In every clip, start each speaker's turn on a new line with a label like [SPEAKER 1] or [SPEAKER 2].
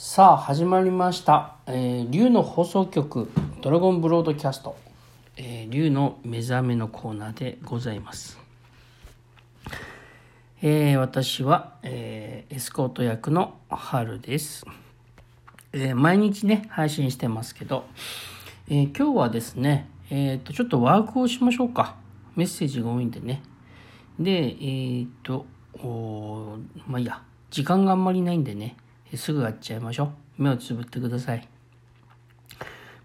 [SPEAKER 1] さあ始まりました、えー、竜の放送局ドラゴンブロードキャスト、えー、竜の目覚めのコーナーでございます、えー、私は、えー、エスコート役の春です、えー、毎日ね配信してますけど、えー、今日はですねえっ、とちょっとワークをしましょうか。メッセージが多いんでね。でえっ、とおまあいいや。時間があんまりないんでね。すぐやっちゃいましょう。目をつぶってください。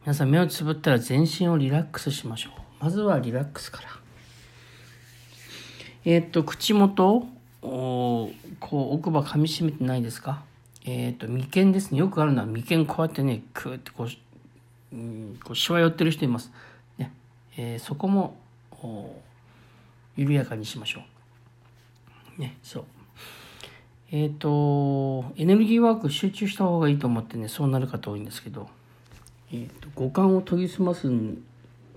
[SPEAKER 1] 皆さん目をつぶったら全身をリラックスしましょう。まずはリラックスから。えっ、と、口元をこう奥歯噛みしめてないですか？えっ、と、眉間ですね。よくあるのは眉間こうやってね、クーってこう、うん、こうしわ寄ってる人います。ねえー、そこも緩やかにしましょう。ね、そう。えっ、ー、と、エネルギーワーク集中した方がいいと思ってね、そうなる方多いんですけど、えーと、五感を研ぎ澄ますっ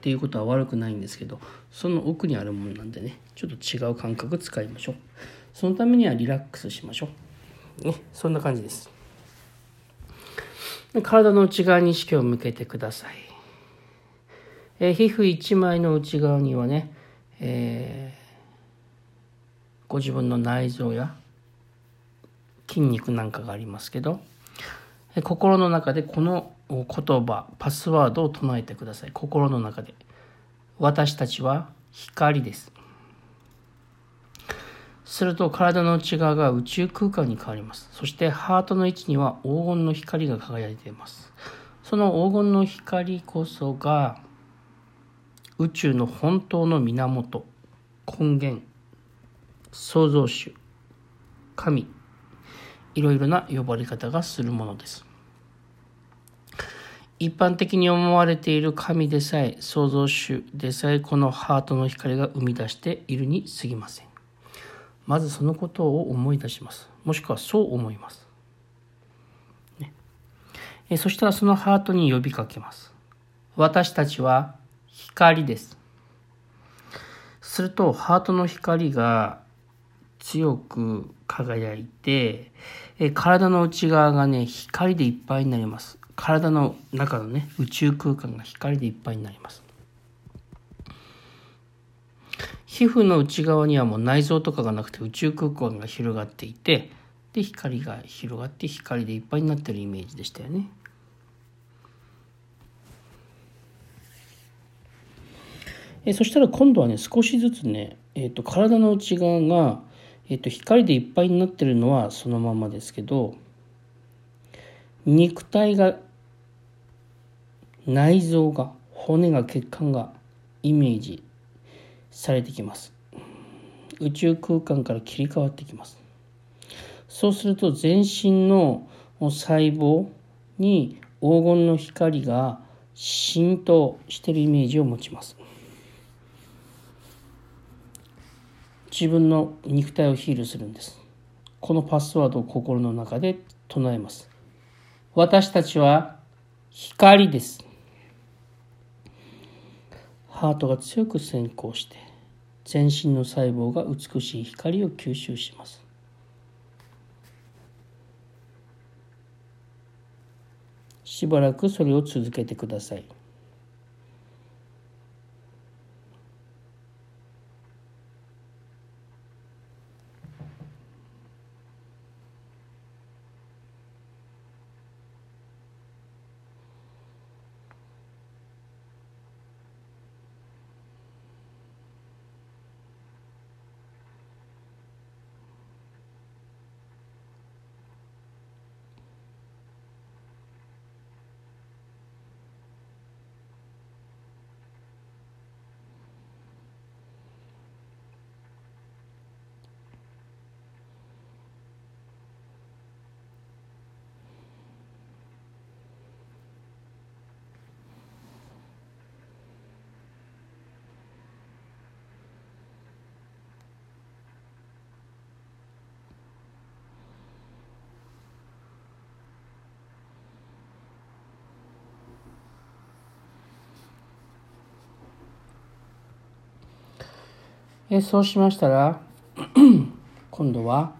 [SPEAKER 1] ていうことは悪くないんですけど、その奥にあるものなんでね、ちょっと違う感覚使いましょう。そのためにはリラックスしましょう。ね、そんな感じです。体の内側に意識を向けてください。えー、皮膚一枚の内側にはね、えー、ご自分の内臓や筋肉なんかがありますけど心の中でこの言葉パスワードを唱えてください。心の中で。私たちは光です。すると体の内側が宇宙空間に変わります。そしてハートの位置には黄金の光が輝いています。その黄金の光こそが宇宙の本当の源根源創造主神いろいろな呼ばれ方がするものです。一般的に思われている神でさえ、創造主でさえこのハートの光が生み出しているに過ぎません。まずそのことを思い出します。もしくはそう思います。えそしたらそのハートに呼びかけます。私たちは光です。するとハートの光が強く輝いて、え体の内側がね、光でいっぱいになります。体の中のね、宇宙空間が光でいっぱいになります。皮膚の内側にはもう内臓とかがなくて宇宙空間が広がっていて、で、光が広がって光でいっぱいになってるイメージでしたよね。えそしたら今度はね、少しずつね、えー、と体の内側がえっと、光でいっぱいになってるのはそのままですけど肉体が内臓が骨が血管がイメージされてきます。宇宙空間から切り替わってきます。そうすると全身の細胞に黄金の光が浸透してるイメージを持ちます。自分の肉体をヒールするんです。このパスワードを心の中で唱えます。私たちは光です。ハートが強く先行して全身の細胞が美しい光を吸収します。しばらくそれを続けてください。えそうしましたら 今度は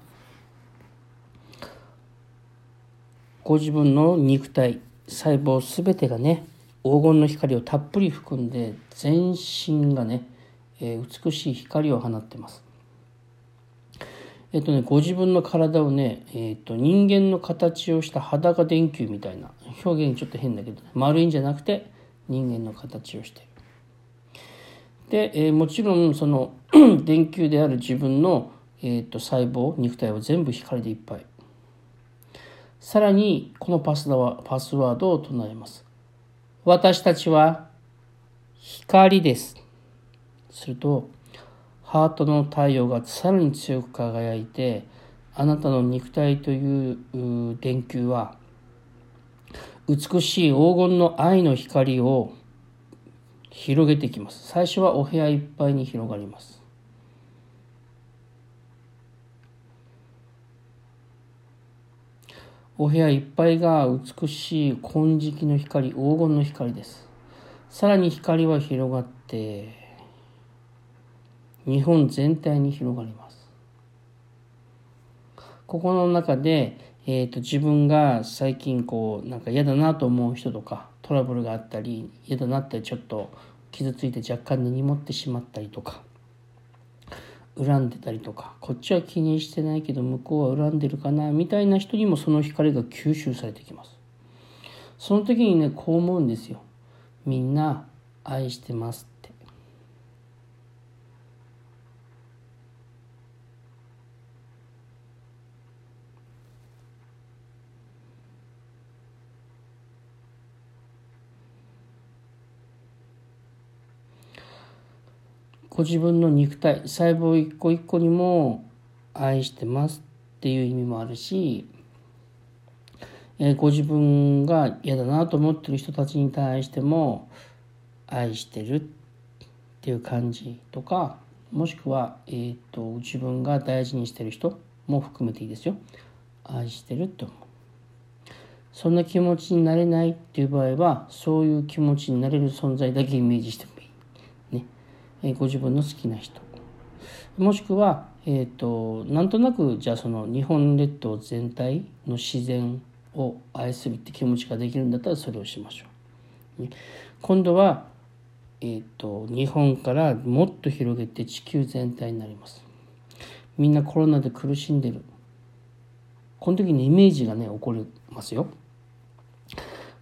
[SPEAKER 1] ご自分の肉体細胞全てがね黄金の光をたっぷり含んで全身がね、え、美しい光を放ってます。えっとね、ご自分の体をね、えっと、人間の形をした裸電球みたいな表現ちょっと変だけど、ね、丸いんじゃなくて人間の形をしてる。で、えー、もちろんその 電球である自分の、えーと、細胞肉体は全部光でいっぱい。さらにこのパスワパスワードを唱えます。私たちは光です。するとハートの太陽がさらに強く輝いてあなたの肉体という電球は美しい黄金の愛の光を広げていきます。最初はお部屋いっぱいに広がります。お部屋いっぱいが美しい金色の光黄金の光です。さらに光は広がって日本全体に広がります。ここの中で、えーと、と自分が最近こうなんか嫌だなと思う人とかトラブルがあったり嫌だなってちょっと傷ついて若干根に持ってしまったりとか恨んでたりとかこっちは気にしてないけど向こうは恨んでるかなみたいな人にもその光が吸収されてきます。その時にねこう思うんですよ。みんな愛してますご自分の肉体細胞一個一個にも愛してますっていう意味もあるし、えー、ご自分が嫌だなと思ってる人たちに対しても愛してるっていう感じとかもしくは、えーと、自分が大事にしてる人も含めていいですよ。愛してるって思う。そんな気持ちになれないっていう場合はそういう気持ちになれる存在だけイメージしてもえご自分の好きな人もしくは、えーと、なんとなくじゃあその日本列島全体の自然を愛するって気持ちができるんだったらそれをしましょう。今度は、えーと、日本からもっと広げて地球全体になります。みんなコロナで苦しんでる。この時にイメージがね起こりますよ。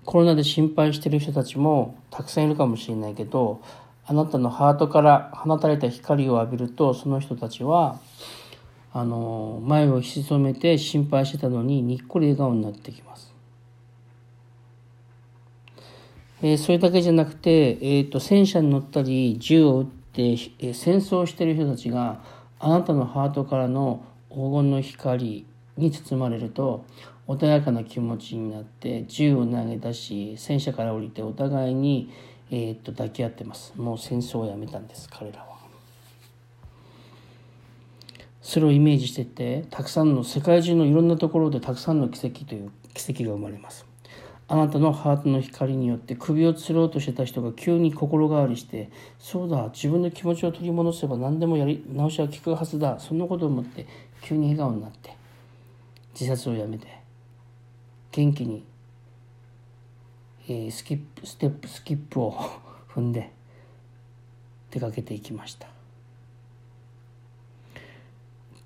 [SPEAKER 1] コロナで心配してる人たちもたくさんいるかもしれないけどあなたのハートから放たれた光を浴びるとその人たちはあの前を潜めて心配してたのににっこり笑顔になってきます。えー、それだけじゃなくて、えーと、戦車に乗ったり銃を撃って、えー、戦争してる人たちがあなたのハートからの黄金の光に包まれると穏やかな気持ちになって銃を投げ出し戦車から降りてお互いにえー、っと抱き合ってます。もう戦争をやめたんです彼らは。それをイメージしててたくさんの世界中のいろんなところでたくさんの奇跡という奇跡が生まれます。あなたのハートの光によって首を吊ろうとしてた人が急に心変わりしてそうだ自分の気持ちを取り戻せば何でもやり直しは効くはずだ。そんなことを思って急に笑顔になって自殺をやめて元気にえー、スキップステップスキップを 踏んで出かけていきました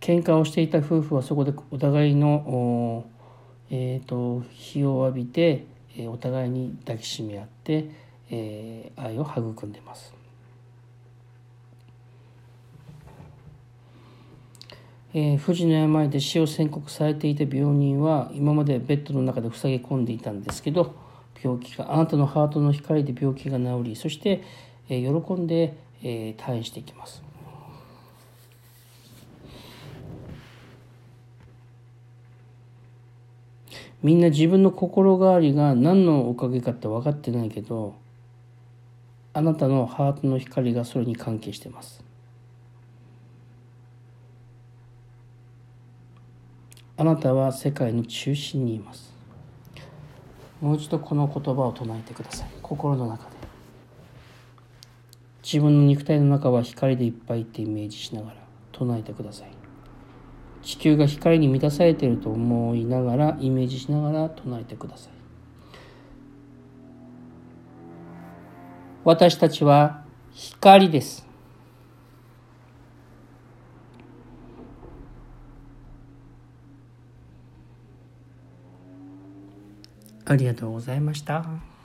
[SPEAKER 1] 喧嘩をしていた夫婦はそこでお互いのえーと、火を浴びて、えー、お互いに抱きしめ合って、えー、愛を育んでます。えー、富士の病で死を宣告されていた病人は今までベッドの中で塞ぎ込んでいたんですけど病気があなたのハートの光で病気が治りそして、え、喜んで、え、退院していきます。みんな自分の心変わりが何のおかげかって分かってないけどあなたのハートの光がそれに関係してます。あなたは世界の中心にいます。もう一度この言葉を唱えてください。心の中で。自分の肉体の中は光でいっぱいってイメージしながら唱えてください。地球が光に満たされていると思いながらイメージしながら唱えてください。私たちは光です。ありがとうございました。